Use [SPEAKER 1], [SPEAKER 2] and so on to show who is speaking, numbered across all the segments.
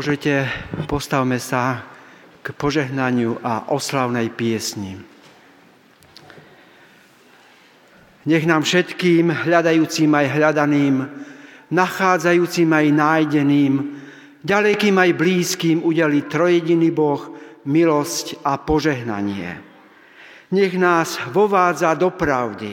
[SPEAKER 1] Môžete, postavme sa k požehnaniu a oslavnej piesni. Nech nám všetkým, hľadajúcim aj hľadaným, nachádzajúcim aj nájdeným, ďalekým aj blízkym udeli trojediný Boh milosť a požehnanie. Nech nás vovádza do pravdy,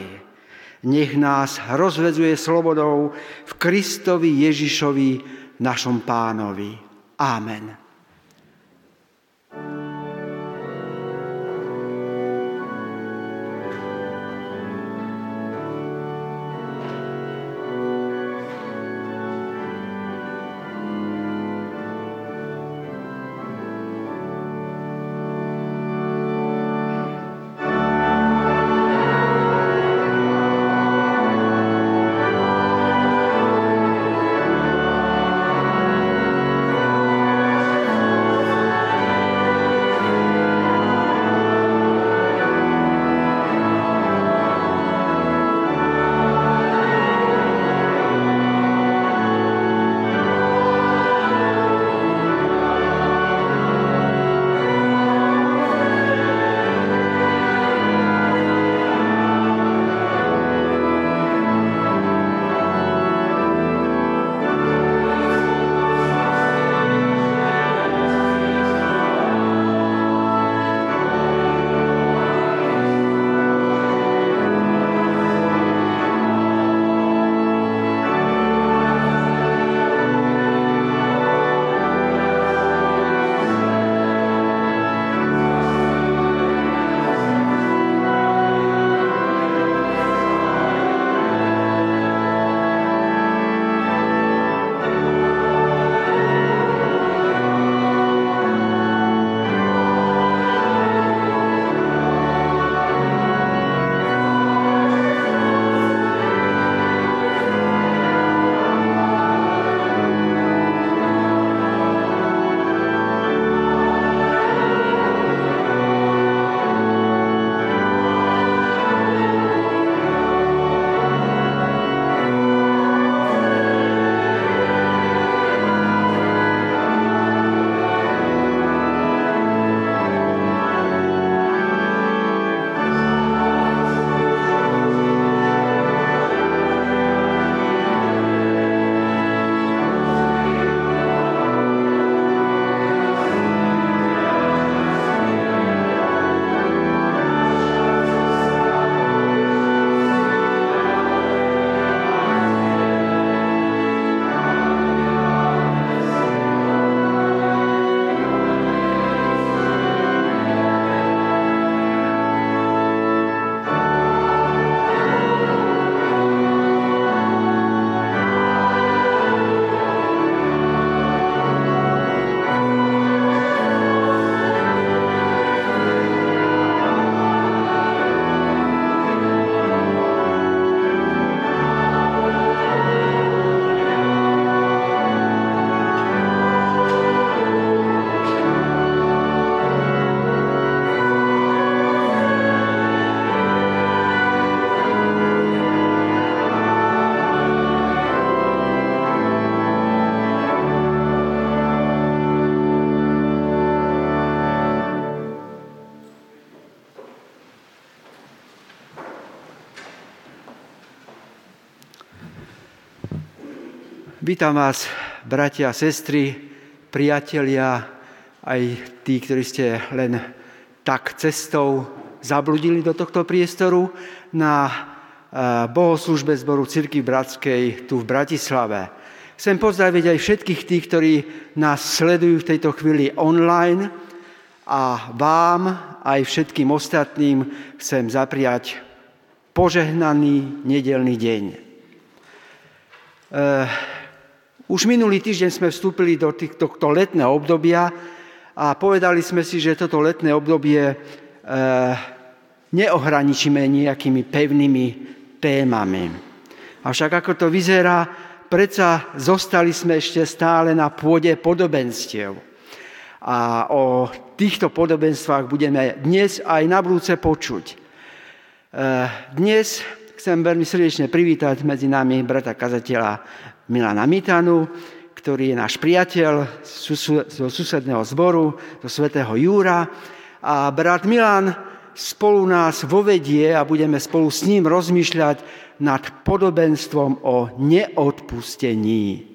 [SPEAKER 1] nech nás rozvedzuje slobodou v Kristovi Ježišovi, našom pánovi. Amen. Vítam vás, bratia a sestry, priatelia, aj tí, ktorí ste len tak cestou zabludili do tohto priestoru na eh, bohoslužbe zboru Cirky Bratskej tu v Bratislave. Chcem pozdraviť aj všetkých tých, ktorí nás sledujú v tejto chvíli online a vám, aj všetkým ostatným chcem zapriať požehnaný nedelný deň. E, už minulý týždeň sme vstúpili do tohto letného obdobia a povedali sme si, že toto letné obdobie e, neohraničíme nejakými pevnými témami. Avšak ako to vyzerá, predsa zostali sme ešte stále na pôde podobenstiev. A o týchto podobenstvách budeme dnes aj na budúce počuť. E, dnes chcem veľmi srdečne privítať medzi nami brata kazateľa Milana Mitanu, ktorý je náš priateľ zo susedného zboru, zo svätého Júra. A brat Milan spolu nás vovedie a budeme spolu s ním rozmýšľať nad podobenstvom o neodpustení.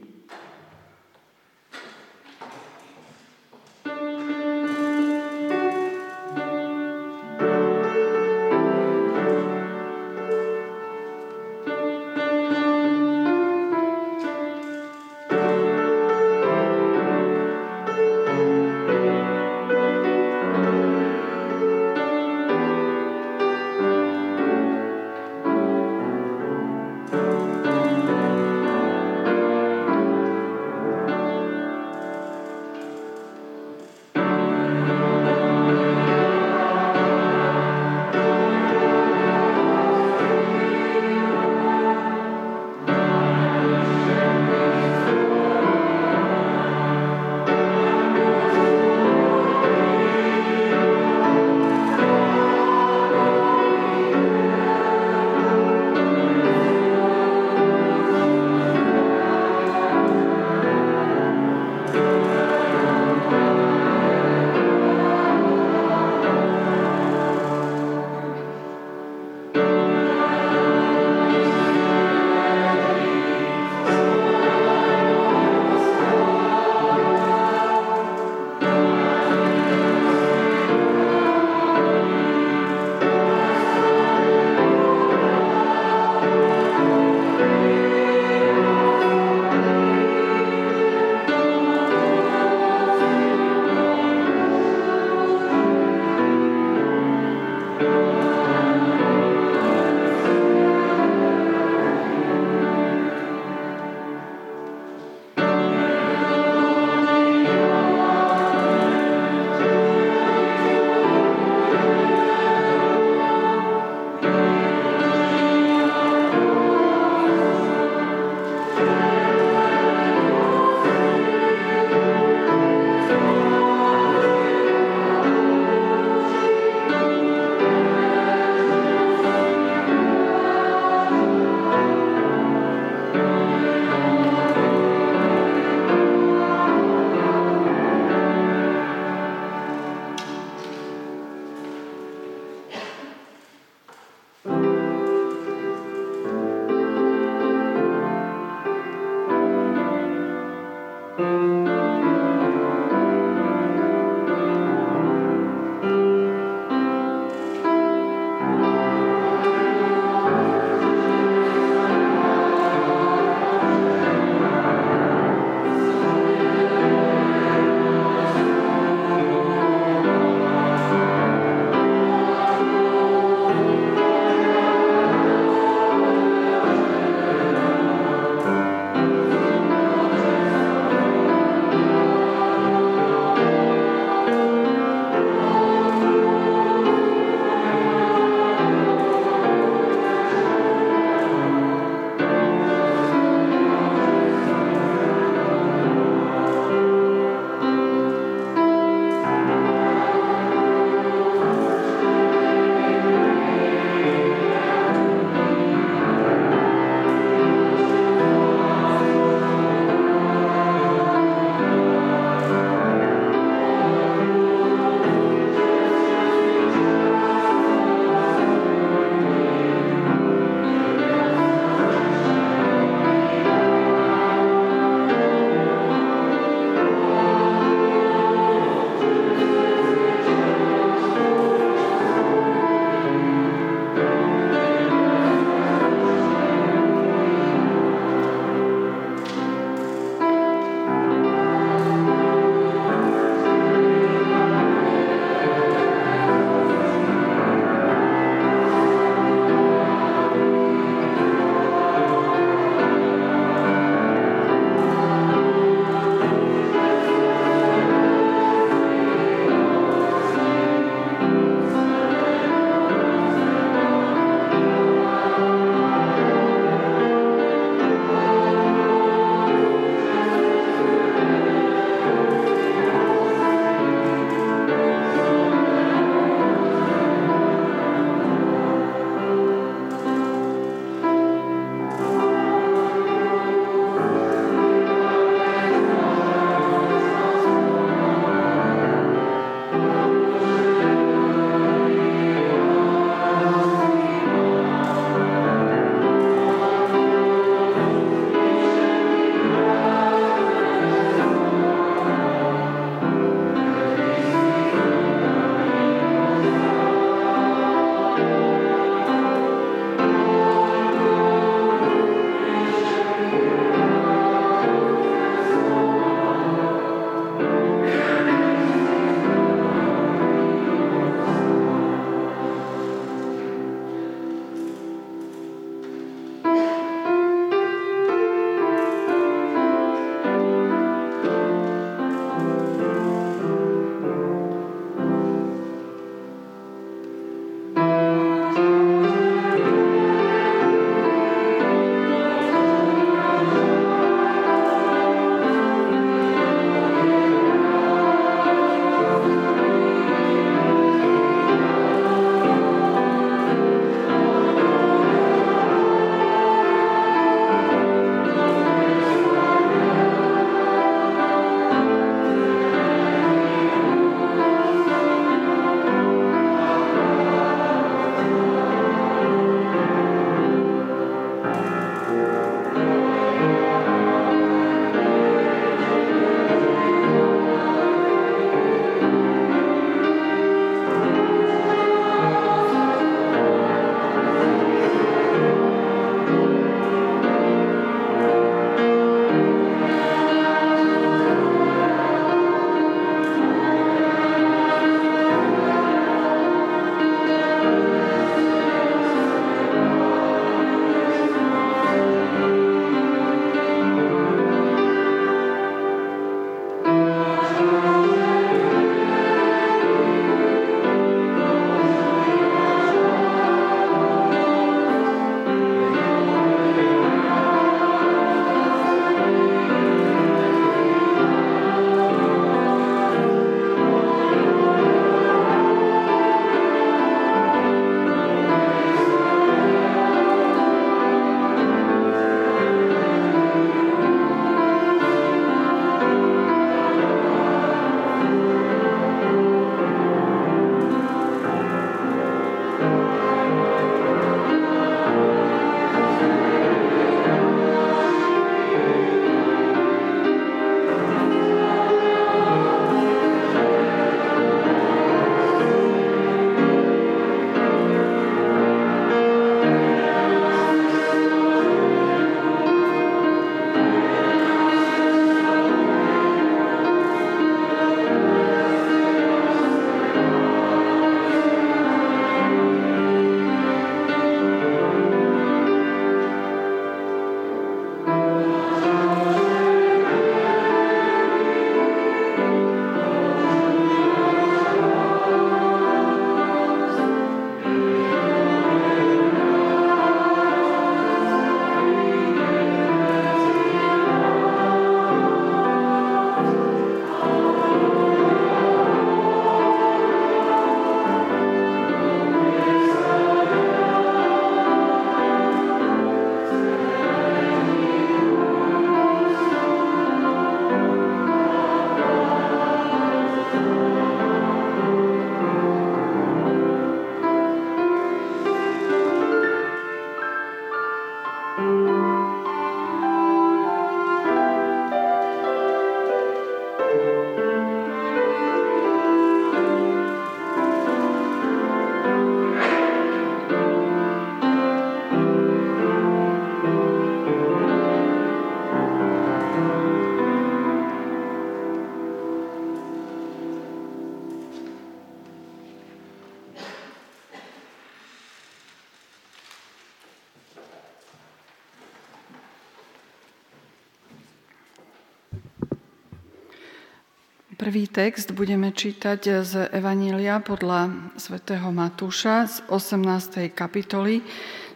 [SPEAKER 2] Prvý text budeme čítať z Evanília podľa svätého Matúša z 18. kapitoly,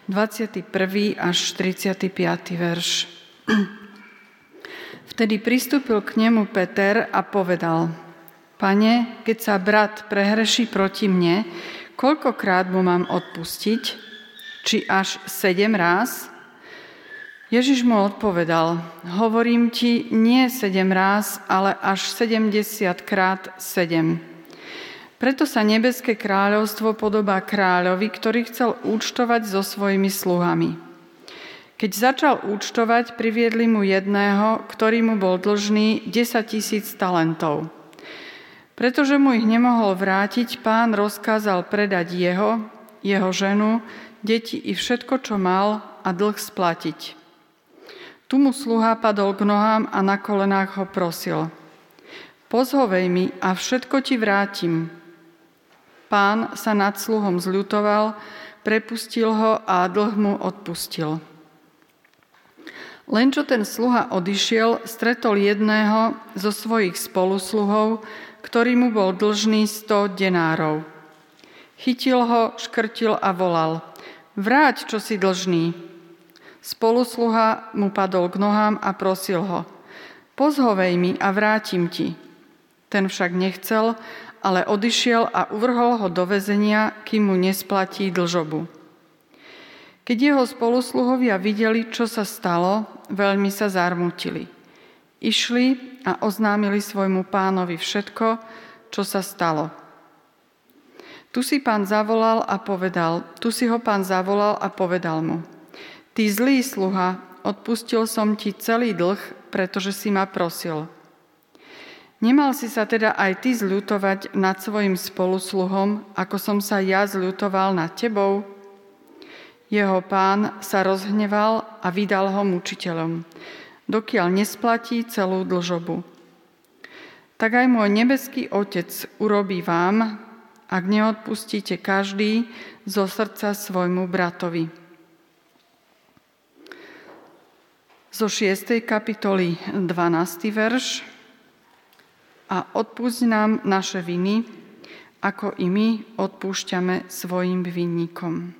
[SPEAKER 2] 21. až 35. verš. Vtedy pristúpil k nemu Peter a povedal, Pane, keď sa brat prehreší proti mne, koľkokrát mu mám odpustiť? Či až sedem ráz? Ježiš mu odpovedal, hovorím ti nie sedem ráz, ale až sedemdesiat krát sedem. Preto sa nebeské kráľovstvo podobá kráľovi, ktorý chcel účtovať so svojimi sluhami. Keď začal účtovať, priviedli mu jedného, ktorý mu bol dlžný 10 tisíc talentov. Pretože mu ich nemohol vrátiť, pán rozkázal predať jeho, jeho ženu, deti i všetko, čo mal a dlh splatiť. Tu mu sluha padol k nohám a na kolenách ho prosil. Pozhovej mi a všetko ti vrátim. Pán sa nad sluhom zľutoval, prepustil ho a dlh mu odpustil. Len čo ten sluha odišiel, stretol jedného zo svojich spolusluhov, ktorý mu bol dlžný sto denárov. Chytil ho, škrtil a volal. Vráť, čo si dlžný. Spolusluha mu padol k nohám a prosil ho, pozhovej mi a vrátim ti. Ten však nechcel, ale odišiel a uvrhol ho do väzenia, kým mu nesplatí dlžobu. Keď jeho spolusluhovia videli, čo sa stalo, veľmi sa zarmutili. Išli a oznámili svojmu pánovi všetko, čo sa stalo. Tu si pán zavolal a povedal, tu si ho pán zavolal a povedal mu – Ty zlý sluha, odpustil som ti celý dlh, pretože si ma prosil. Nemal si sa teda aj ty zľutovať nad svojim spolusluhom, ako som sa ja zľutoval nad tebou? Jeho pán sa rozhneval a vydal ho mučiteľom, dokiaľ nesplatí celú dlžobu. Tak aj môj nebeský Otec urobí vám, ak neodpustíte každý zo srdca svojmu bratovi. Zo 6. kapitoly 12. verš a odpúšť nám naše viny, ako i my odpúšťame svojim vinníkom.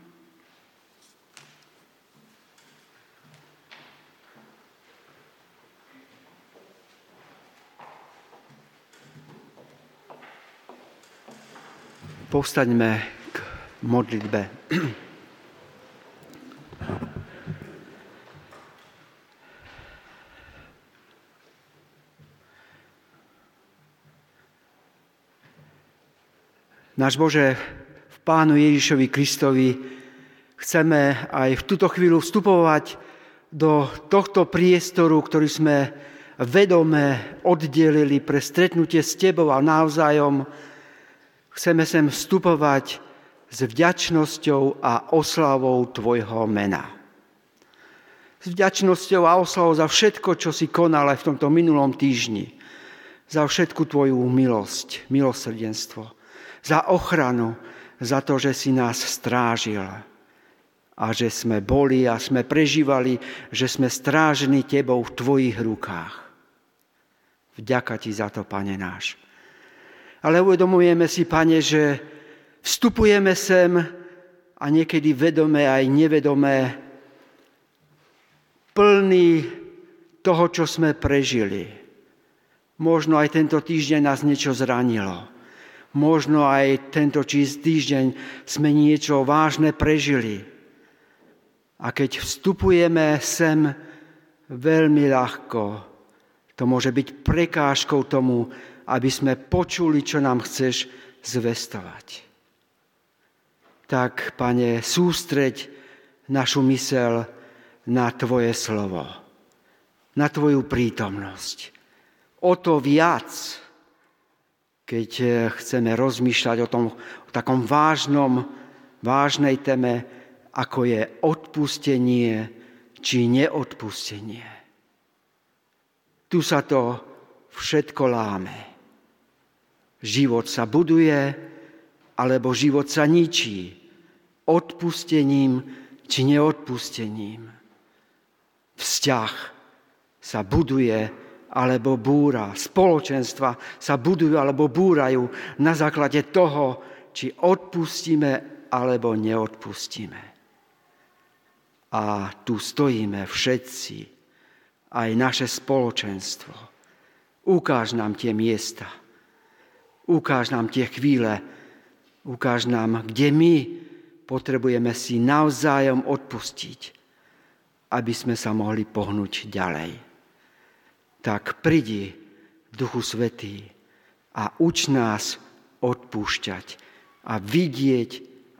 [SPEAKER 1] Povstaňme k modlitbe. Náš Bože, v Pánu Ježišovi Kristovi chceme aj v túto chvíľu vstupovať do tohto priestoru, ktorý sme vedome oddelili pre stretnutie s Tebou a navzájom. Chceme sem vstupovať s vďačnosťou a oslavou Tvojho mena. S vďačnosťou a oslavou za všetko, čo si konal aj v tomto minulom týždni. Za všetku Tvoju milosť, milosrdenstvo za ochranu, za to, že si nás strážil a že sme boli a sme prežívali, že sme strážení Tebou v Tvojich rukách. Vďaka Ti za to, Pane náš. Ale uvedomujeme si, Pane, že vstupujeme sem a niekedy vedome aj nevedome plný toho, čo sme prežili. Možno aj tento týždeň nás niečo zranilo možno aj tento týždeň sme niečo vážne prežili. A keď vstupujeme sem veľmi ľahko, to môže byť prekážkou tomu, aby sme počuli, čo nám chceš zvestovať. Tak, pane, sústreď našu mysel na Tvoje slovo, na Tvoju prítomnosť. O to viac, keď eh, chceme rozmýšľať o, tom, o takom vážnom, vážnej téme, ako je odpustenie či neodpustenie. Tu sa to všetko láme. Život sa buduje, alebo život sa ničí odpustením či neodpustením. Vzťah sa buduje alebo búra. Spoločenstva sa budujú alebo búrajú na základe toho, či odpustíme alebo neodpustíme. A tu stojíme všetci, aj naše spoločenstvo. Ukáž nám tie miesta, ukáž nám tie chvíle, ukáž nám, kde my potrebujeme si navzájom odpustiť, aby sme sa mohli pohnúť ďalej. Tak prídi, Duchu Svetý, a uč nás odpúšťať a vidieť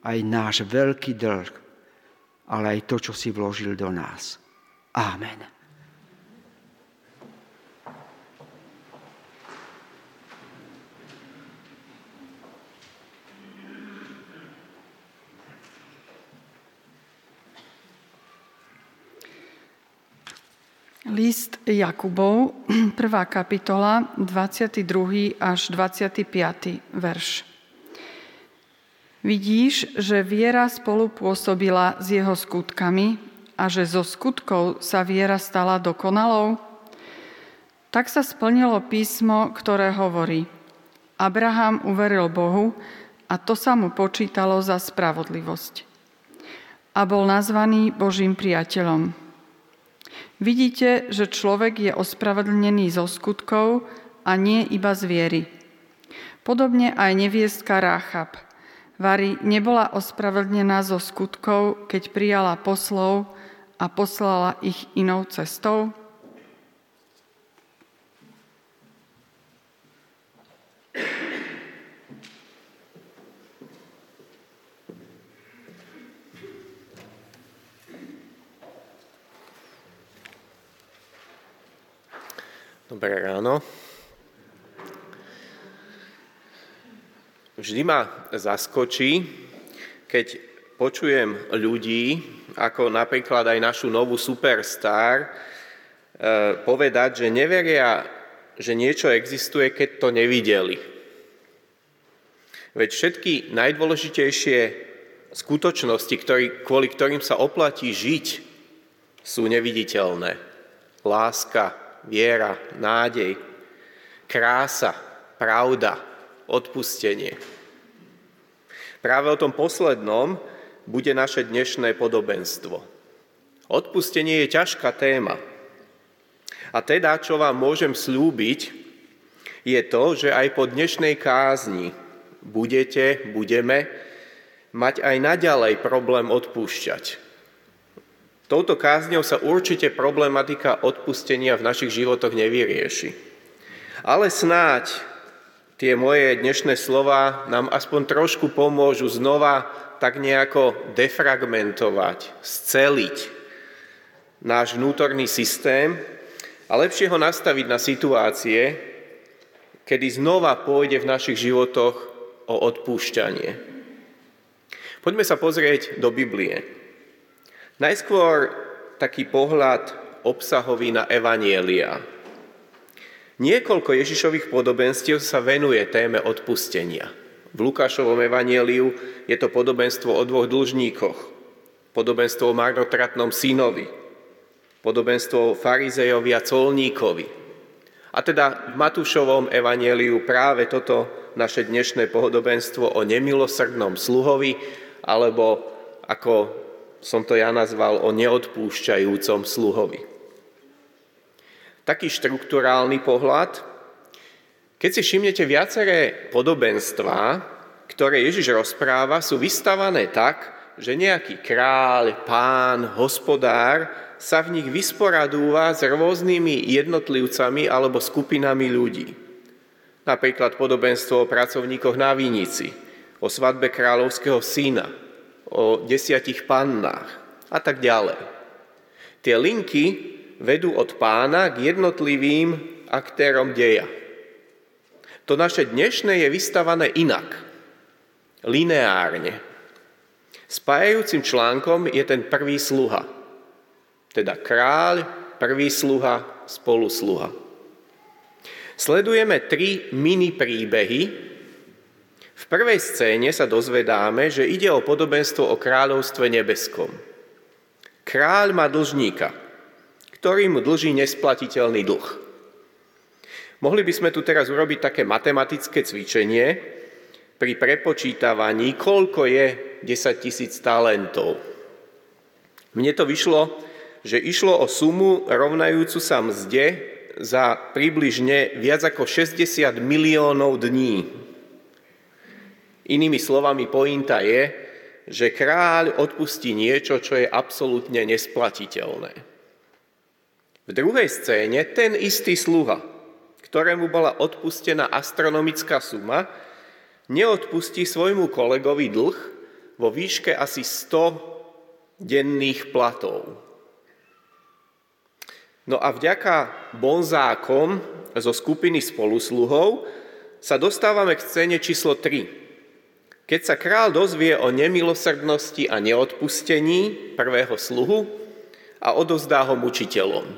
[SPEAKER 1] aj náš veľký dlh, ale aj to, čo si vložil do nás. Amen.
[SPEAKER 2] List Jakubov, 1. kapitola, 22. až 25. verš. Vidíš, že viera spolupôsobila s jeho skutkami a že zo skutkov sa viera stala dokonalou? Tak sa splnilo písmo, ktoré hovorí Abraham uveril Bohu a to sa mu počítalo za spravodlivosť. A bol nazvaný Božím priateľom. Vidíte, že človek je ospravedlnený zo skutkov a nie iba z viery. Podobne aj neviestka Ráchab. Vary nebola ospravedlnená zo skutkov, keď prijala poslov a poslala ich inou cestou?
[SPEAKER 3] Dobré ráno. Vždy ma zaskočí, keď počujem ľudí, ako napríklad aj našu novú superstar, eh, povedať, že neveria, že niečo existuje, keď to nevideli. Veď všetky najdôležitejšie skutočnosti, ktorý, kvôli ktorým sa oplatí žiť, sú neviditeľné. Láska, viera, nádej, krása, pravda, odpustenie. Práve o tom poslednom bude naše dnešné podobenstvo. Odpustenie je ťažká téma. A teda, čo vám môžem slúbiť, je to, že aj po dnešnej kázni budete, budeme mať aj naďalej problém odpúšťať. Touto kázňou sa určite problematika odpustenia v našich životoch nevyrieši. Ale snáď tie moje dnešné slova nám aspoň trošku pomôžu znova tak nejako defragmentovať, sceliť náš vnútorný systém a lepšie ho nastaviť na situácie, kedy znova pôjde v našich životoch o odpúšťanie. Poďme sa pozrieť do Biblie. Najskôr taký pohľad obsahový na Evanielia. Niekoľko Ježišových podobenstiev sa venuje téme odpustenia. V Lukášovom evanieliu je to podobenstvo o dvoch dlžníkoch, podobenstvo o marnotratnom synovi, podobenstvo o farizejovi a colníkovi. A teda v Matúšovom evanieliu práve toto naše dnešné podobenstvo o nemilosrdnom sluhovi, alebo ako som to ja nazval o neodpúšťajúcom sluhovi. Taký štruktúrálny pohľad. Keď si všimnete viaceré podobenstvá, ktoré Ježiš rozpráva, sú vystavané tak, že nejaký kráľ, pán, hospodár sa v nich vysporadúva s rôznymi jednotlivcami alebo skupinami ľudí. Napríklad podobenstvo o pracovníkoch na Vinici, o svadbe kráľovského syna, o desiatich pannách a tak ďalej. Tie linky vedú od pána k jednotlivým aktérom deja. To naše dnešné je vystavané inak, lineárne. Spájajúcim článkom je ten prvý sluha, teda kráľ, prvý sluha, spolusluha. Sledujeme tri mini príbehy, v prvej scéne sa dozvedáme, že ide o podobenstvo o kráľovstve nebeskom. Kráľ má dlžníka, ktorý mu dlží nesplatiteľný dlh. Mohli by sme tu teraz urobiť také matematické cvičenie pri prepočítavaní, koľko je 10 tisíc talentov. Mne to vyšlo, že išlo o sumu rovnajúcu sa mzde za približne viac ako 60 miliónov dní. Inými slovami, pointa je, že kráľ odpustí niečo, čo je absolútne nesplatiteľné. V druhej scéne ten istý sluha, ktorému bola odpustená astronomická suma, neodpustí svojmu kolegovi dlh vo výške asi 100 denných platov. No a vďaka bonzákom zo skupiny spolusluhov sa dostávame k scéne číslo 3. Keď sa král dozvie o nemilosrdnosti a neodpustení prvého sluhu a odozdá ho mučiteľom.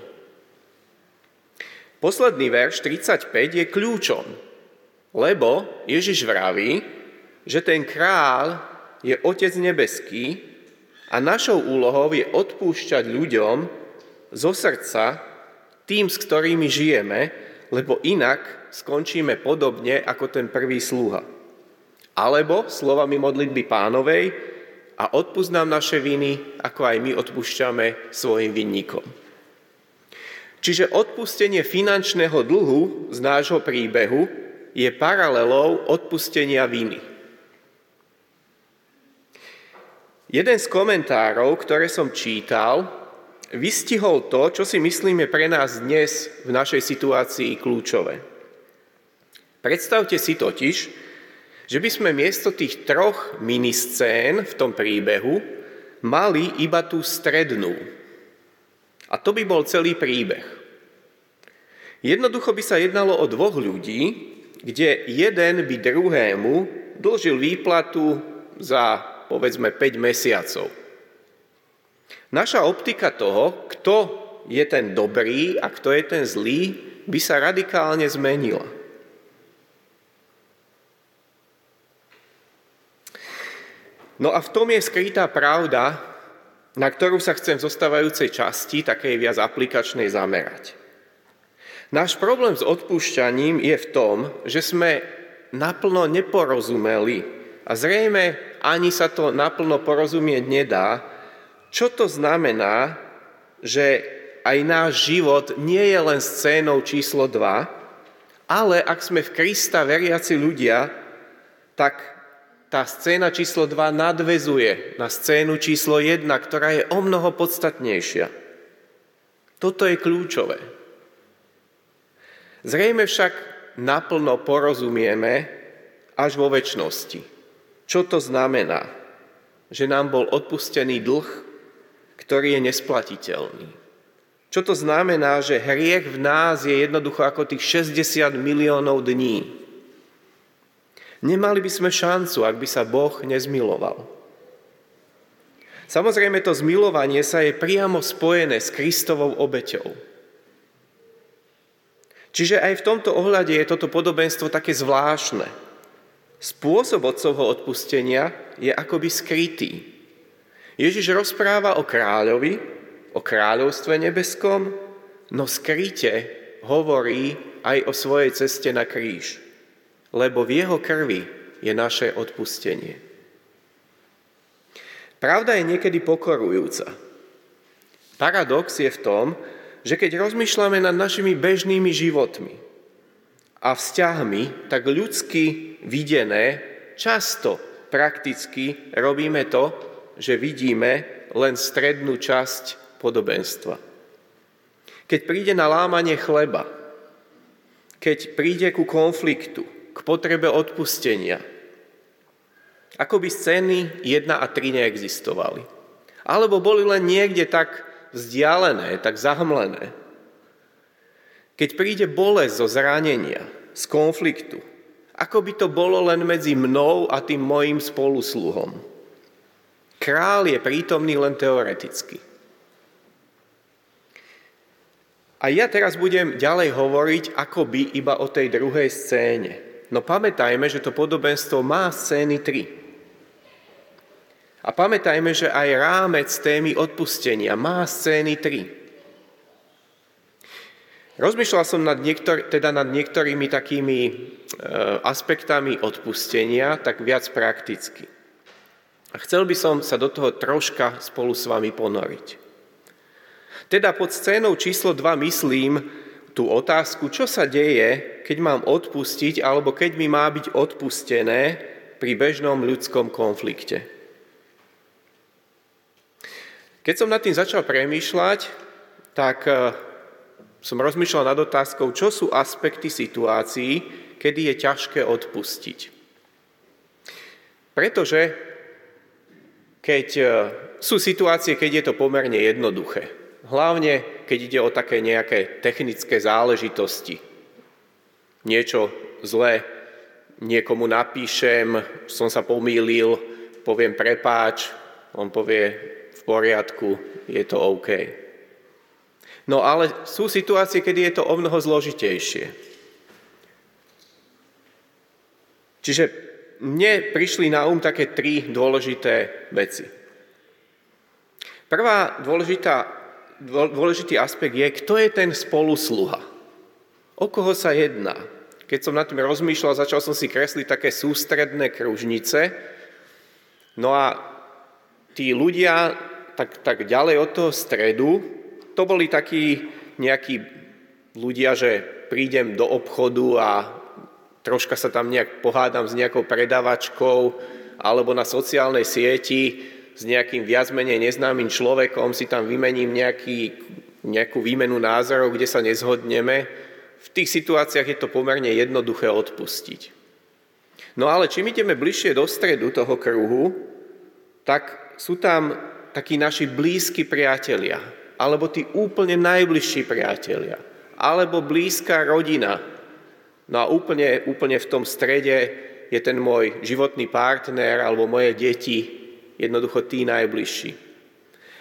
[SPEAKER 3] Posledný verš 35 je kľúčom, lebo Ježiš vraví, že ten král je Otec nebeský a našou úlohou je odpúšťať ľuďom zo srdca tým, s ktorými žijeme, lebo inak skončíme podobne ako ten prvý sluha. Alebo slovami modlitby pánovej a odpúsť nám naše viny, ako aj my odpúšťame svojim vinníkom. Čiže odpustenie finančného dlhu z nášho príbehu je paralelou odpustenia viny. Jeden z komentárov, ktoré som čítal, vystihol to, čo si myslíme pre nás dnes v našej situácii kľúčové. Predstavte si totiž, že by sme miesto tých troch miniscén v tom príbehu mali iba tú strednú, a to by bol celý príbeh. Jednoducho by sa jednalo o dvoch ľudí, kde jeden by druhému dlžil výplatu za povedzme 5 mesiacov. Naša optika toho, kto je ten dobrý a kto je ten zlý, by sa radikálne zmenila. No a v tom je skrytá pravda, na ktorú sa chcem v zostávajúcej časti, takej viac aplikačnej, zamerať. Náš problém s odpúšťaním je v tom, že sme naplno neporozumeli a zrejme ani sa to naplno porozumieť nedá, čo to znamená, že aj náš život nie je len scénou číslo 2, ale ak sme v Krista veriaci ľudia, tak tá scéna číslo 2 nadvezuje na scénu číslo 1, ktorá je o mnoho podstatnejšia. Toto je kľúčové. Zrejme však naplno porozumieme až vo väčšnosti. Čo to znamená? Že nám bol odpustený dlh, ktorý je nesplatiteľný. Čo to znamená, že hriech v nás je jednoducho ako tých 60 miliónov dní. Nemali by sme šancu, ak by sa Boh nezmiloval. Samozrejme, to zmilovanie sa je priamo spojené s Kristovou obeťou. Čiže aj v tomto ohľade je toto podobenstvo také zvláštne. Spôsob otcovho odpustenia je akoby skrytý. Ježiš rozpráva o kráľovi, o kráľovstve nebeskom, no skryte hovorí aj o svojej ceste na kríž lebo v jeho krvi je naše odpustenie. Pravda je niekedy pokorujúca. Paradox je v tom, že keď rozmýšľame nad našimi bežnými životmi a vzťahmi, tak ľudsky videné často prakticky robíme to, že vidíme len strednú časť podobenstva. Keď príde na lámanie chleba, keď príde ku konfliktu, k potrebe odpustenia. Ako by scény 1 a 3 neexistovali. Alebo boli len niekde tak vzdialené, tak zahmlené. Keď príde bolesť zo zranenia, z konfliktu, ako by to bolo len medzi mnou a tým mojim spolusluhom. Král je prítomný len teoreticky. A ja teraz budem ďalej hovoriť akoby iba o tej druhej scéne. No pamätajme, že to podobenstvo má scény 3. A pamätajme, že aj rámec témy odpustenia má scény 3. Rozmýšľal som nad, niektor- teda nad niektorými takými e, aspektami odpustenia, tak viac prakticky. A chcel by som sa do toho troška spolu s vami ponoriť. Teda pod scénou číslo 2 myslím tú otázku, čo sa deje, keď mám odpustiť, alebo keď mi má byť odpustené pri bežnom ľudskom konflikte. Keď som nad tým začal premýšľať, tak e, som rozmýšľal nad otázkou, čo sú aspekty situácií, kedy je ťažké odpustiť. Pretože keď e, sú situácie, keď je to pomerne jednoduché. Hlavne, keď ide o také nejaké technické záležitosti. Niečo zlé, niekomu napíšem, som sa pomýlil, poviem prepáč, on povie v poriadku, je to OK. No ale sú situácie, kedy je to o mnoho zložitejšie. Čiže mne prišli na um také tri dôležité veci. Prvá dôležitá, dôležitý aspekt je, kto je ten spolusluha. O koho sa jedná? Keď som nad tým rozmýšľal, začal som si kresliť také sústredné kružnice. No a tí ľudia tak, tak ďalej od toho stredu, to boli takí nejakí ľudia, že prídem do obchodu a troška sa tam nejak pohádam s nejakou predavačkou alebo na sociálnej sieti s nejakým viac menej neznámym človekom si tam vymením nejaký, nejakú výmenu názorov, kde sa nezhodneme. V tých situáciách je to pomerne jednoduché odpustiť. No ale čím ideme bližšie do stredu toho kruhu, tak sú tam takí naši blízki priatelia, alebo tí úplne najbližší priatelia, alebo blízka rodina. No a úplne, úplne v tom strede je ten môj životný partner alebo moje deti, jednoducho tí najbližší.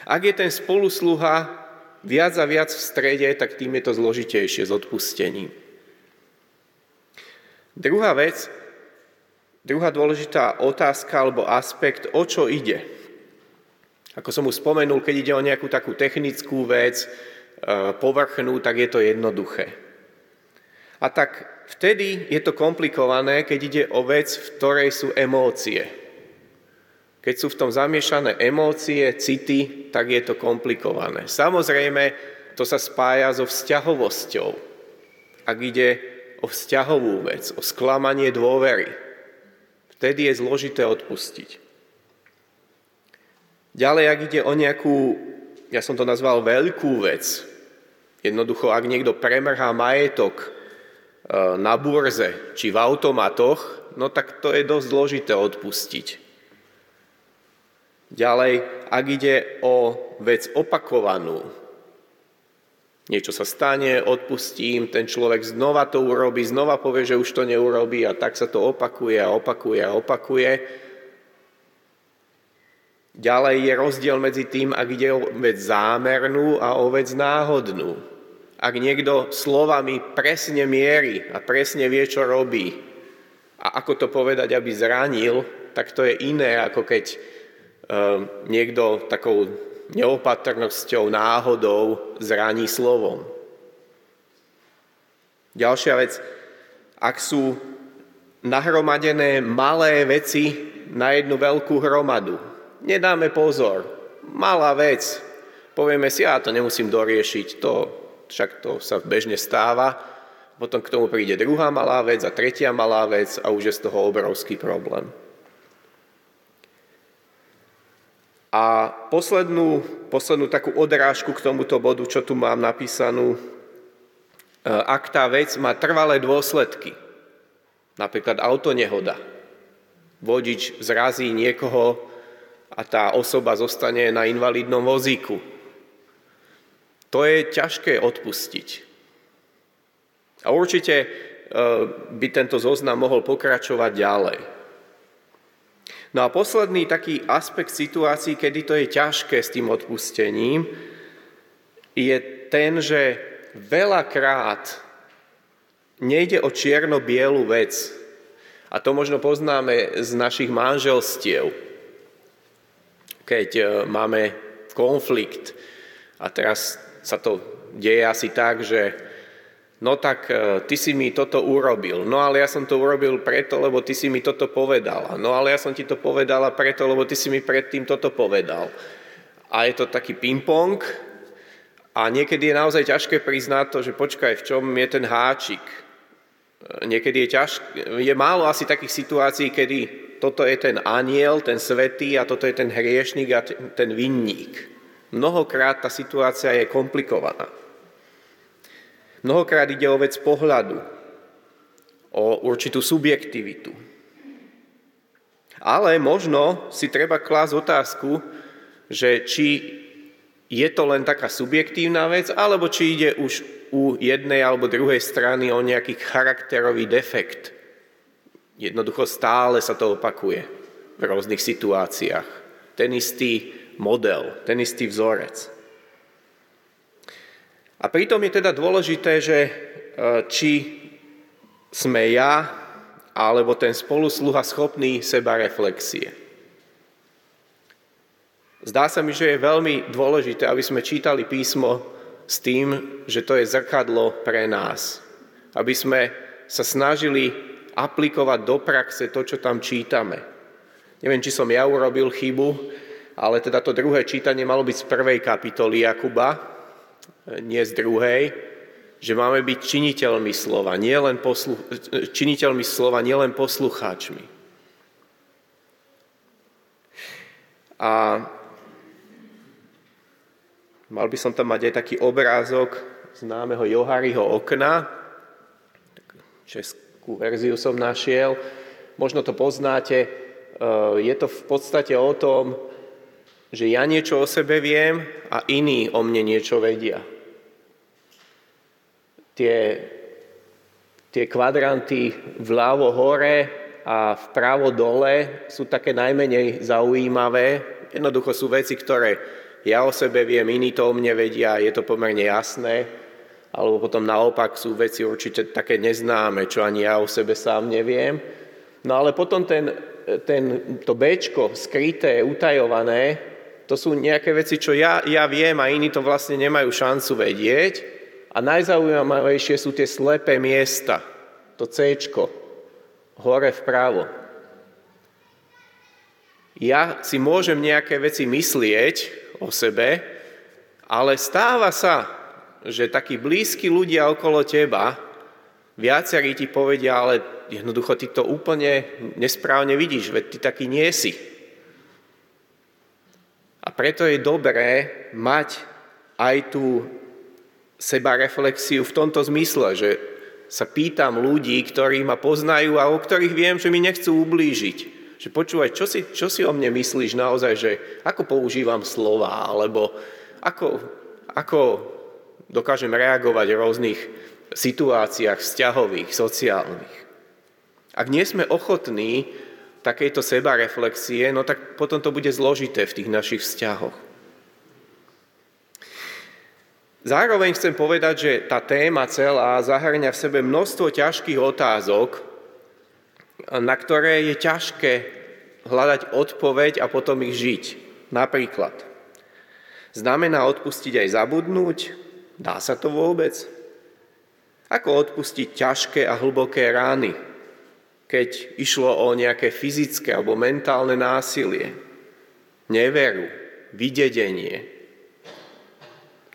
[SPEAKER 3] Ak je ten spolusluha viac a viac v strede, tak tým je to zložitejšie s odpustením. Druhá vec, druhá dôležitá otázka alebo aspekt, o čo ide. Ako som už spomenul, keď ide o nejakú takú technickú vec, e, povrchnú, tak je to jednoduché. A tak vtedy je to komplikované, keď ide o vec, v ktorej sú emócie. Keď sú v tom zamiešané emócie, city, tak je to komplikované. Samozrejme, to sa spája so vzťahovosťou. Ak ide o vzťahovú vec, o sklamanie dôvery, vtedy je zložité odpustiť. Ďalej, ak ide o nejakú, ja som to nazval veľkú vec, jednoducho, ak niekto premrhá majetok e, na burze či v automatoch, no tak to je dosť zložité odpustiť. Ďalej, ak ide o vec opakovanú, niečo sa stane, odpustím, ten človek znova to urobí, znova povie, že už to neurobí a tak sa to opakuje a opakuje a opakuje, Ďalej je rozdiel medzi tým, ak ide o vec zámernú a o vec náhodnú. Ak niekto slovami presne mierí a presne vie, čo robí a ako to povedať, aby zranil, tak to je iné, ako keď niekto takou neopatrnosťou, náhodou zraní slovom. Ďalšia vec, ak sú nahromadené malé veci na jednu veľkú hromadu, nedáme pozor. Malá vec. Povieme si, ja to nemusím doriešiť, to, však to sa bežne stáva. Potom k tomu príde druhá malá vec a tretia malá vec a už je z toho obrovský problém. A poslednú, poslednú takú odrážku k tomuto bodu, čo tu mám napísanú, e, ak tá vec má trvalé dôsledky, napríklad autonehoda, vodič zrazí niekoho a tá osoba zostane na invalidnom vozíku. To je ťažké odpustiť. A určite e, by tento zoznam mohol pokračovať ďalej. No a posledný taký aspekt situácií, kedy to je ťažké s tým odpustením, je ten, že veľakrát nejde o čierno-bielu vec. A to možno poznáme z našich manželstiev keď e, máme konflikt a teraz sa to deje asi tak, že no tak e, ty si mi toto urobil, no ale ja som to urobil preto, lebo ty si mi toto povedala, no ale ja som ti to povedala preto, lebo ty si mi predtým toto povedal. A je to taký ping-pong a niekedy je naozaj ťažké priznať to, že počkaj, v čom je ten háčik. E, niekedy je ťažké, je málo asi takých situácií, kedy toto je ten aniel, ten svetý a toto je ten hriešnik a ten vinník. Mnohokrát tá situácia je komplikovaná. Mnohokrát ide o vec pohľadu, o určitú subjektivitu. Ale možno si treba klásť otázku, že či je to len taká subjektívna vec, alebo či ide už u jednej alebo druhej strany o nejaký charakterový defekt. Jednoducho stále sa to opakuje v rôznych situáciách. Ten istý model, ten istý vzorec. A pritom je teda dôležité, že e, či sme ja alebo ten spolusluha schopný seba reflexie. Zdá sa mi, že je veľmi dôležité, aby sme čítali písmo s tým, že to je zrkadlo pre nás. Aby sme sa snažili aplikovať do praxe to, čo tam čítame. Neviem, či som ja urobil chybu, ale teda to druhé čítanie malo byť z prvej kapitoly Jakuba, nie z druhej, že máme byť činiteľmi slova, nielen poslu, činiteľmi slova, nielen poslucháčmi. A Mal by som tam mať aj taký obrázok známeho Johariho okna. Českú verziu som našiel. Možno to poznáte. E, je to v podstate o tom, že ja niečo o sebe viem a iní o mne niečo vedia. Tie, tie kvadranty vľavo hore a vpravo dole sú také najmenej zaujímavé. Jednoducho sú veci, ktoré ja o sebe viem, iní to o mne vedia, je to pomerne jasné, alebo potom naopak sú veci určite také neznáme, čo ani ja o sebe sám neviem. No ale potom ten, ten, to Bčko, skryté, utajované, to sú nejaké veci, čo ja, ja viem a iní to vlastne nemajú šancu vedieť. A najzaujímavejšie sú tie slepé miesta, to Cčko, hore vpravo. Ja si môžem nejaké veci myslieť, o sebe, ale stáva sa, že takí blízki ľudia okolo teba, viacerí ti povedia, ale jednoducho ty to úplne nesprávne vidíš, veď ty taký nie si. Preto je dobré mať aj tú sebareflexiu v tomto zmysle, že sa pýtam ľudí, ktorí ma poznajú a o ktorých viem, že mi nechcú ublížiť že počúvaj, čo si, čo si o mne myslíš naozaj, že ako používam slova, alebo ako, ako dokážem reagovať v rôznych situáciách vzťahových, sociálnych. Ak nie sme ochotní takejto sebareflexie, no tak potom to bude zložité v tých našich vzťahoch. Zároveň chcem povedať, že tá téma celá zahrňa v sebe množstvo ťažkých otázok, na ktoré je ťažké hľadať odpoveď a potom ich žiť. Napríklad, znamená odpustiť aj zabudnúť? Dá sa to vôbec? Ako odpustiť ťažké a hlboké rány, keď išlo o nejaké fyzické alebo mentálne násilie, neveru, vydedenie?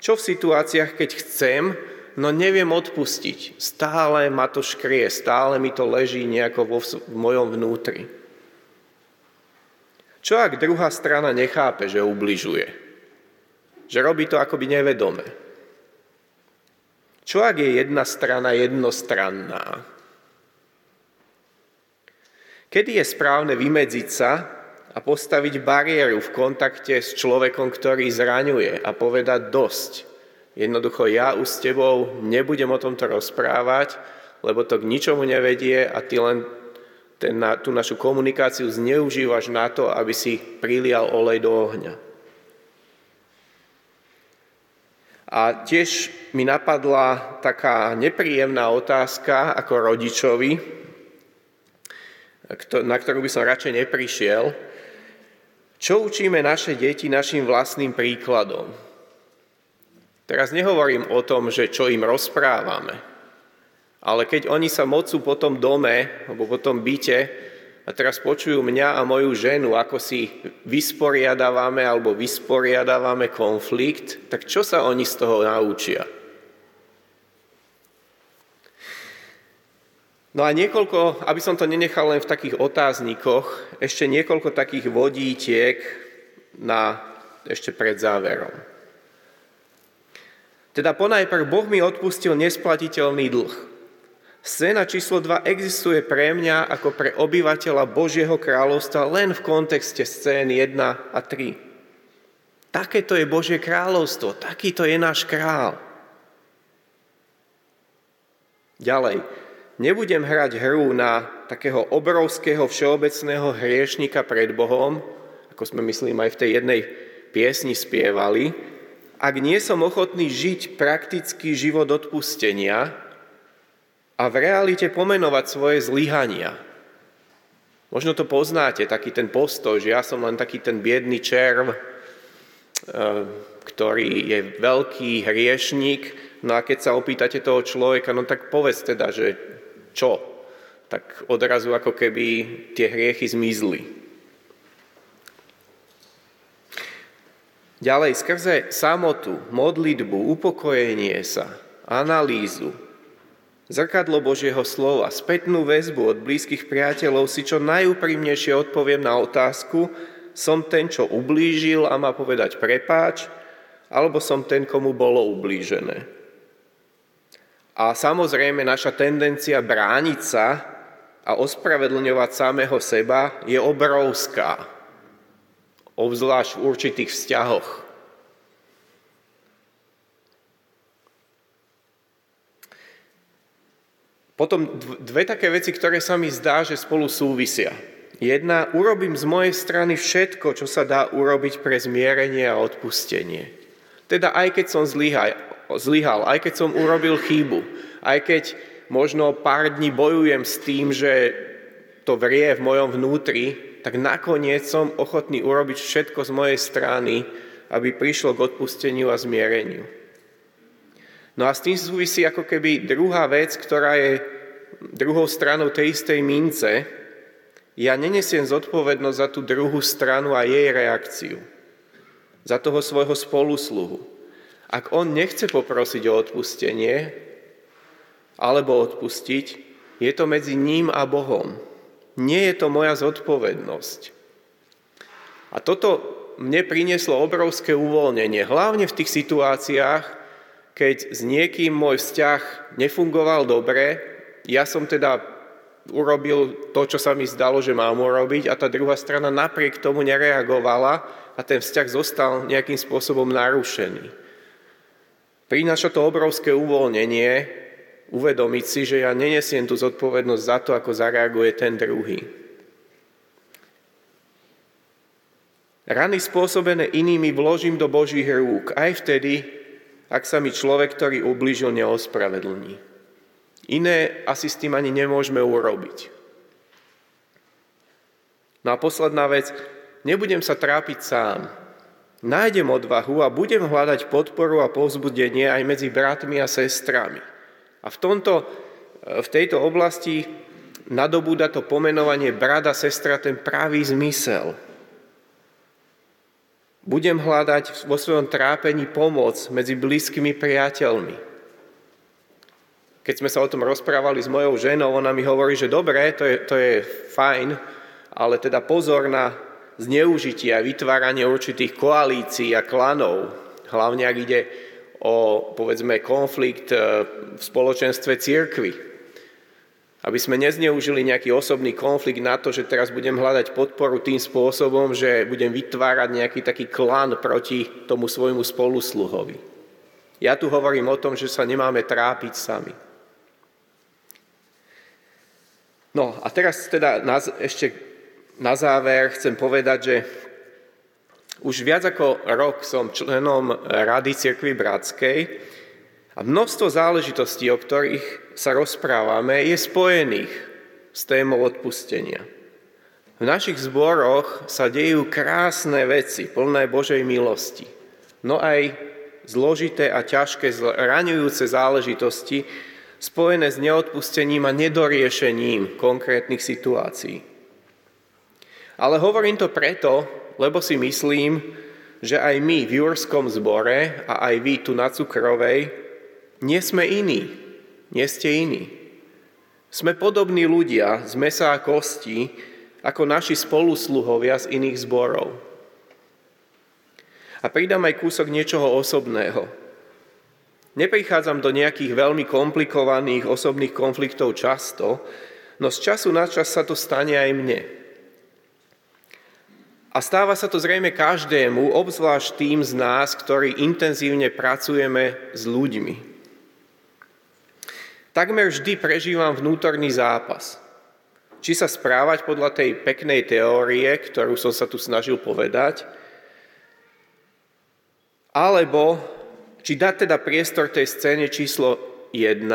[SPEAKER 3] Čo v situáciách, keď chcem, no neviem odpustiť. Stále ma to škrie, stále mi to leží nejako vo, v mojom vnútri. Čo ak druhá strana nechápe, že ubližuje? Že robí to akoby nevedome? Čo ak je jedna strana jednostranná? Kedy je správne vymedziť sa a postaviť bariéru v kontakte s človekom, ktorý zraňuje a povedať dosť? Jednoducho ja už s tebou nebudem o tomto rozprávať, lebo to k ničomu nevedie a ty len ten, na, tú našu komunikáciu zneužívaš na to, aby si prilial olej do ohňa. A tiež mi napadla taká nepríjemná otázka ako rodičovi, na ktorú by som radšej neprišiel. Čo učíme naše deti našim vlastným príkladom? Teraz nehovorím o tom, že čo im rozprávame, Ale keď oni sa mocú po tom dome, alebo po tom byte, a teraz počujú mňa a moju ženu, ako si vysporiadávame alebo vysporiadávame konflikt, tak čo sa oni z toho naučia? No a niekoľko, aby som to nenechal len v takých otáznikoch, ešte niekoľko takých vodítiek na, ešte pred záverom. Teda ponajprv Boh mi odpustil nesplatiteľný dlh. Scéna číslo 2 existuje pre mňa ako pre obyvateľa Božieho kráľovstva len v kontexte scén 1 a 3. Takéto je Božie kráľovstvo, takýto je náš král. Ďalej, nebudem hrať hru na takého obrovského všeobecného hriešnika pred Bohom, ako sme myslím aj v tej jednej piesni spievali, ak nie som ochotný žiť praktický život odpustenia a v realite pomenovať svoje zlyhania. Možno to poznáte, taký ten postoj, že ja som len taký ten biedný červ, eh, ktorý je veľký hriešnik, no a keď sa opýtate toho človeka, no tak povedz teda, že čo? Tak odrazu ako keby tie hriechy zmizli. Ďalej, skrze samotu, modlitbu, upokojenie sa, analýzu, zrkadlo Božieho slova, spätnú väzbu od blízkych priateľov si čo najúprimnejšie odpoviem na otázku, som ten, čo ublížil a má povedať prepáč, alebo som ten, komu bolo ublížené. A samozrejme naša tendencia brániť sa a ospravedlňovať samého seba je obrovská, obzvlášť v určitých vzťahoch. Potom dve také veci, ktoré sa mi zdá, že spolu súvisia. Jedna, urobím z mojej strany všetko, čo sa dá urobiť pre zmierenie a odpustenie. Teda aj keď som zlyhal, zlyhal, aj keď som urobil chybu, aj keď možno pár dní bojujem s tým, že to vrie v mojom vnútri, tak nakoniec som ochotný urobiť všetko z mojej strany, aby prišlo k odpusteniu a zmiereniu. No a s tým súvisí ako keby druhá vec, ktorá je druhou stranou tej istej mince. Ja nenesiem zodpovednosť za tú druhú stranu a jej reakciu. Za toho svojho spolusluhu. Ak on nechce poprosiť o odpustenie alebo odpustiť, je to medzi ním a Bohom. Nie je to moja zodpovednosť. A toto mne prinieslo obrovské uvoľnenie, hlavne v tých situáciách, keď s niekým môj vzťah nefungoval dobre, ja som teda urobil to, čo sa mi zdalo, že mám urobiť a tá druhá strana napriek tomu nereagovala a ten vzťah zostal nejakým spôsobom narušený. Prináša to obrovské uvoľnenie, uvedomiť si, že ja nenesiem tú zodpovednosť za to, ako zareaguje ten druhý. Rany spôsobené inými vložím do Božích rúk, aj vtedy, ak sa mi človek, ktorý ubližil, neospravedlní. Iné asi s tým ani nemôžeme urobiť. No a posledná vec, nebudem sa trápiť sám. Nájdem odvahu a budem hľadať podporu a povzbudenie aj medzi bratmi a sestrami. A v, tomto, v tejto oblasti nadobúda to pomenovanie brada, sestra ten pravý zmysel. Budem hľadať vo svojom trápení pomoc medzi blízkymi priateľmi. Keď sme sa o tom rozprávali s mojou ženou, ona mi hovorí, že dobre, to je, to je fajn, ale teda pozor na zneužitie a vytváranie určitých koalícií a klanov, hlavne ak ide o, povedzme, konflikt e, v spoločenstve církvy. Aby sme nezneužili nejaký osobný konflikt na to, že teraz budem hľadať podporu tým spôsobom, že budem vytvárať nejaký taký klan proti tomu svojmu spolusluhovi. Ja tu hovorím o tom, že sa nemáme trápiť sami. No a teraz teda ešte na záver chcem povedať, že už viac ako rok som členom Rady Cirkvy Bratskej a množstvo záležitostí, o ktorých sa rozprávame, je spojených s témou odpustenia. V našich zboroch sa dejú krásne veci, plné Božej milosti, no aj zložité a ťažké, raňujúce záležitosti, spojené s neodpustením a nedoriešením konkrétnych situácií. Ale hovorím to preto, lebo si myslím, že aj my v Jurskom zbore a aj vy tu na Cukrovej nie sme iní, nie ste iní. Sme podobní ľudia z mesa a kosti, ako naši spolusluhovia z iných zborov. A pridám aj kúsok niečoho osobného – Neprichádzam do nejakých veľmi komplikovaných osobných konfliktov často, no z času na čas sa to stane aj mne. A stáva sa to zrejme každému, obzvlášť tým z nás, ktorí intenzívne pracujeme s ľuďmi. Takmer vždy prežívam vnútorný zápas. Či sa správať podľa tej peknej teórie, ktorú som sa tu snažil povedať, alebo či dať teda priestor tej scéne číslo 1,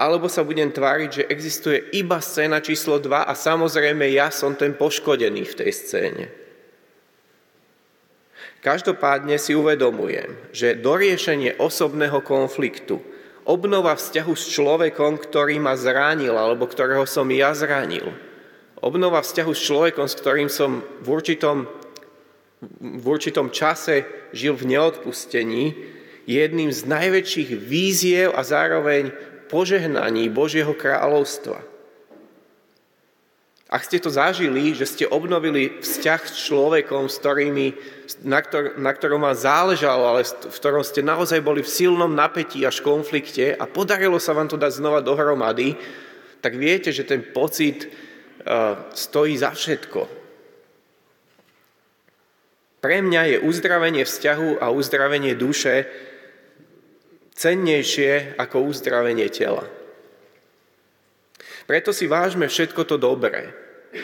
[SPEAKER 3] alebo sa budem tváriť, že existuje iba scéna číslo 2 a samozrejme ja som ten poškodený v tej scéne. Každopádne si uvedomujem, že doriešenie osobného konfliktu, obnova vzťahu s človekom, ktorý ma zranil alebo ktorého som ja zranil, obnova vzťahu s človekom, s ktorým som v určitom, v určitom čase žil v neodpustení, je jedným z najväčších víziev a zároveň požehnaní Božieho kráľovstva. Ak ste to zažili, že ste obnovili vzťah s človekom, s ktorými, na, ktor, na ktorom vám záležalo, ale v ktorom ste naozaj boli v silnom napätí až konflikte a podarilo sa vám to dať znova dohromady, tak viete, že ten pocit uh, stojí za všetko. Pre mňa je uzdravenie vzťahu a uzdravenie duše cennejšie ako uzdravenie tela. Preto si vážme všetko to dobré,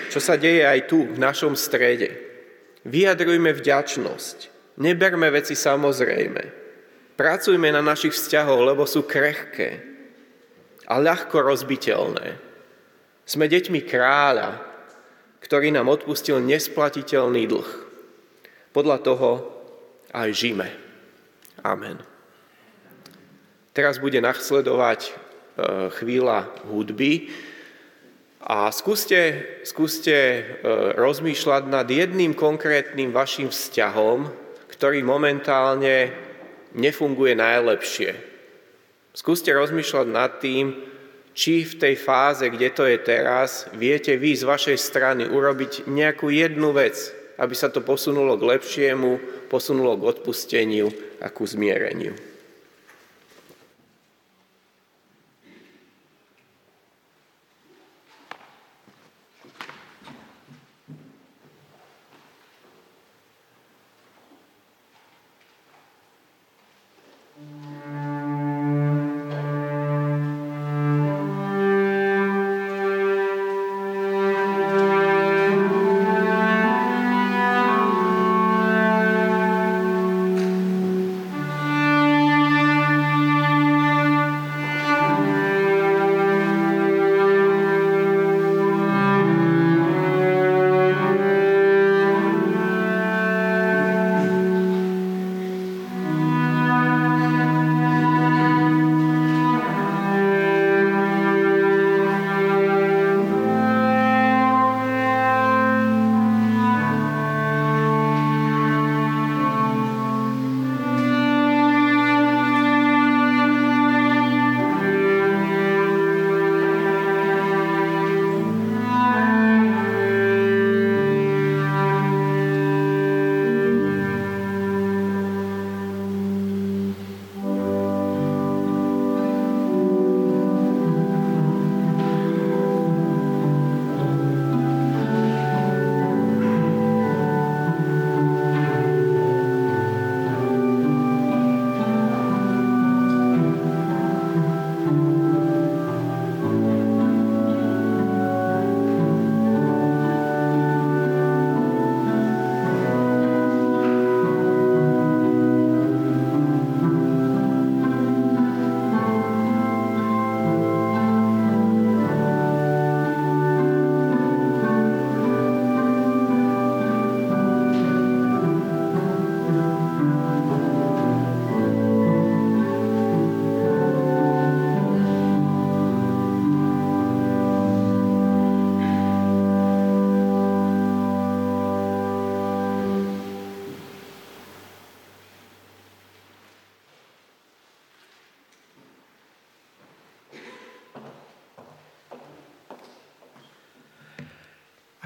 [SPEAKER 3] čo sa deje aj tu, v našom strede. Vyjadrujme vďačnosť, neberme veci samozrejme. Pracujme na našich vzťahoch, lebo sú krehké a ľahko rozbiteľné. Sme deťmi kráľa, ktorý nám odpustil nesplatiteľný dlh podľa toho aj žime. Amen. Teraz bude nasledovať e, chvíľa hudby a skúste, skúste e, rozmýšľať nad jedným konkrétnym vašim vzťahom, ktorý momentálne nefunguje najlepšie. Skúste rozmýšľať nad tým, či v tej fáze, kde to je teraz, viete vy z vašej strany urobiť nejakú jednu vec, aby sa to posunulo k lepšiemu, posunulo k odpusteniu a ku zmiereniu.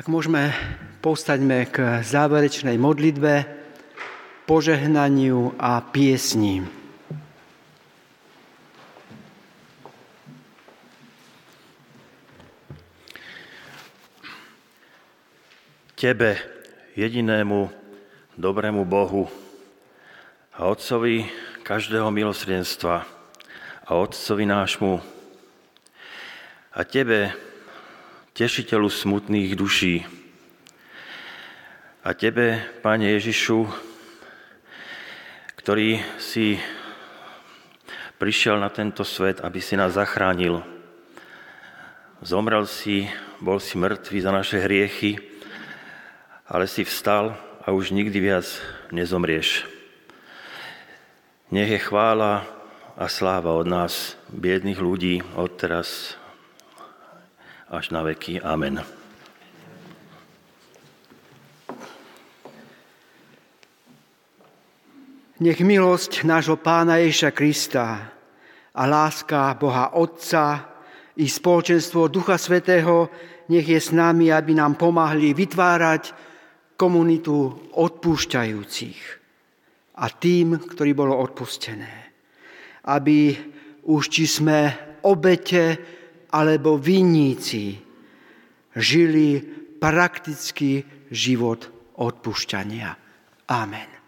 [SPEAKER 1] Ak môžeme, postaňme k záverečnej modlitbe, požehnaniu a piesni.
[SPEAKER 4] Tebe, jedinému dobrému Bohu a Otcovi každého milosrdenstva a Otcovi nášmu a Tebe, tešiteľu smutných duší a Tebe, Pane Ježišu, ktorý si prišiel na tento svet, aby si nás zachránil. Zomrel si, bol si mŕtvý za naše hriechy, ale si vstal a už nikdy viac nezomrieš. Nech je chvála a sláva od nás, biedných ľudí, od teraz až na veky. Amen.
[SPEAKER 1] Nech milosť nášho Pána Ježa Krista a láska Boha Otca i spoločenstvo Ducha Svetého nech je s nami, aby nám pomáhli vytvárať komunitu odpúšťajúcich a tým, ktorí bolo odpustené. Aby už či sme obete alebo vinníci žili praktický život odpúšťania. Amen.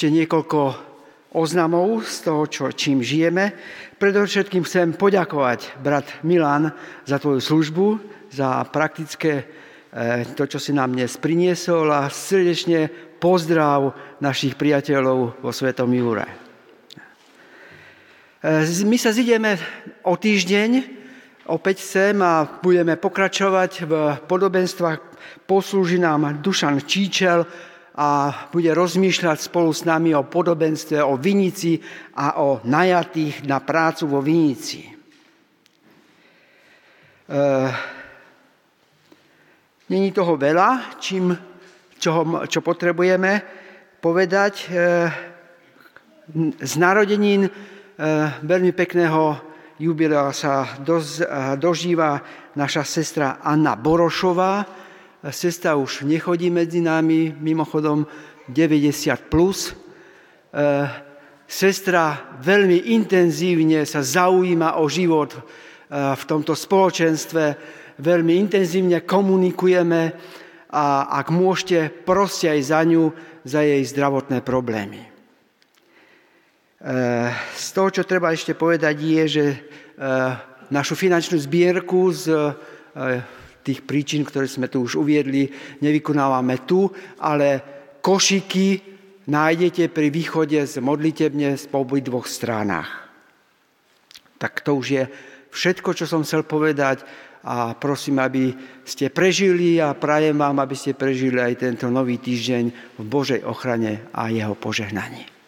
[SPEAKER 1] Ešte niekoľko oznamov z toho, čo, čím žijeme. Predovšetkým chcem poďakovať brat Milan za tvoju službu, za praktické e, to, čo si nám dnes priniesol a srdečne pozdrav našich priateľov vo Svetom Jure. E, my sa zideme o týždeň opäť sem a budeme pokračovať v podobenstvách. Poslúži nám Dušan Číčel, a bude rozmýšľať spolu s nami o podobenstve, o vinici a o najatých na prácu vo vinici. E, Není toho veľa, čím, čo, čo potrebujeme povedať. E, z narodenín e, veľmi pekného jubilea sa dožíva naša sestra Anna Borošová, Sestra už nechodí medzi nami, mimochodom 90 plus. E, sestra veľmi intenzívne sa zaujíma o život e, v tomto spoločenstve, veľmi intenzívne komunikujeme a ak môžete, proste aj za ňu, za jej zdravotné problémy. E, z toho, čo treba ešte povedať, je, že našu finančnú zbierku z tých príčin, ktoré sme tu už uviedli, nevykonávame tu, ale košiky nájdete pri východe z modlitebne po dvoch stranách. Tak to už je všetko, čo som chcel povedať a prosím, aby ste prežili a prajem vám, aby ste prežili aj tento nový týždeň v Božej ochrane a jeho požehnaní.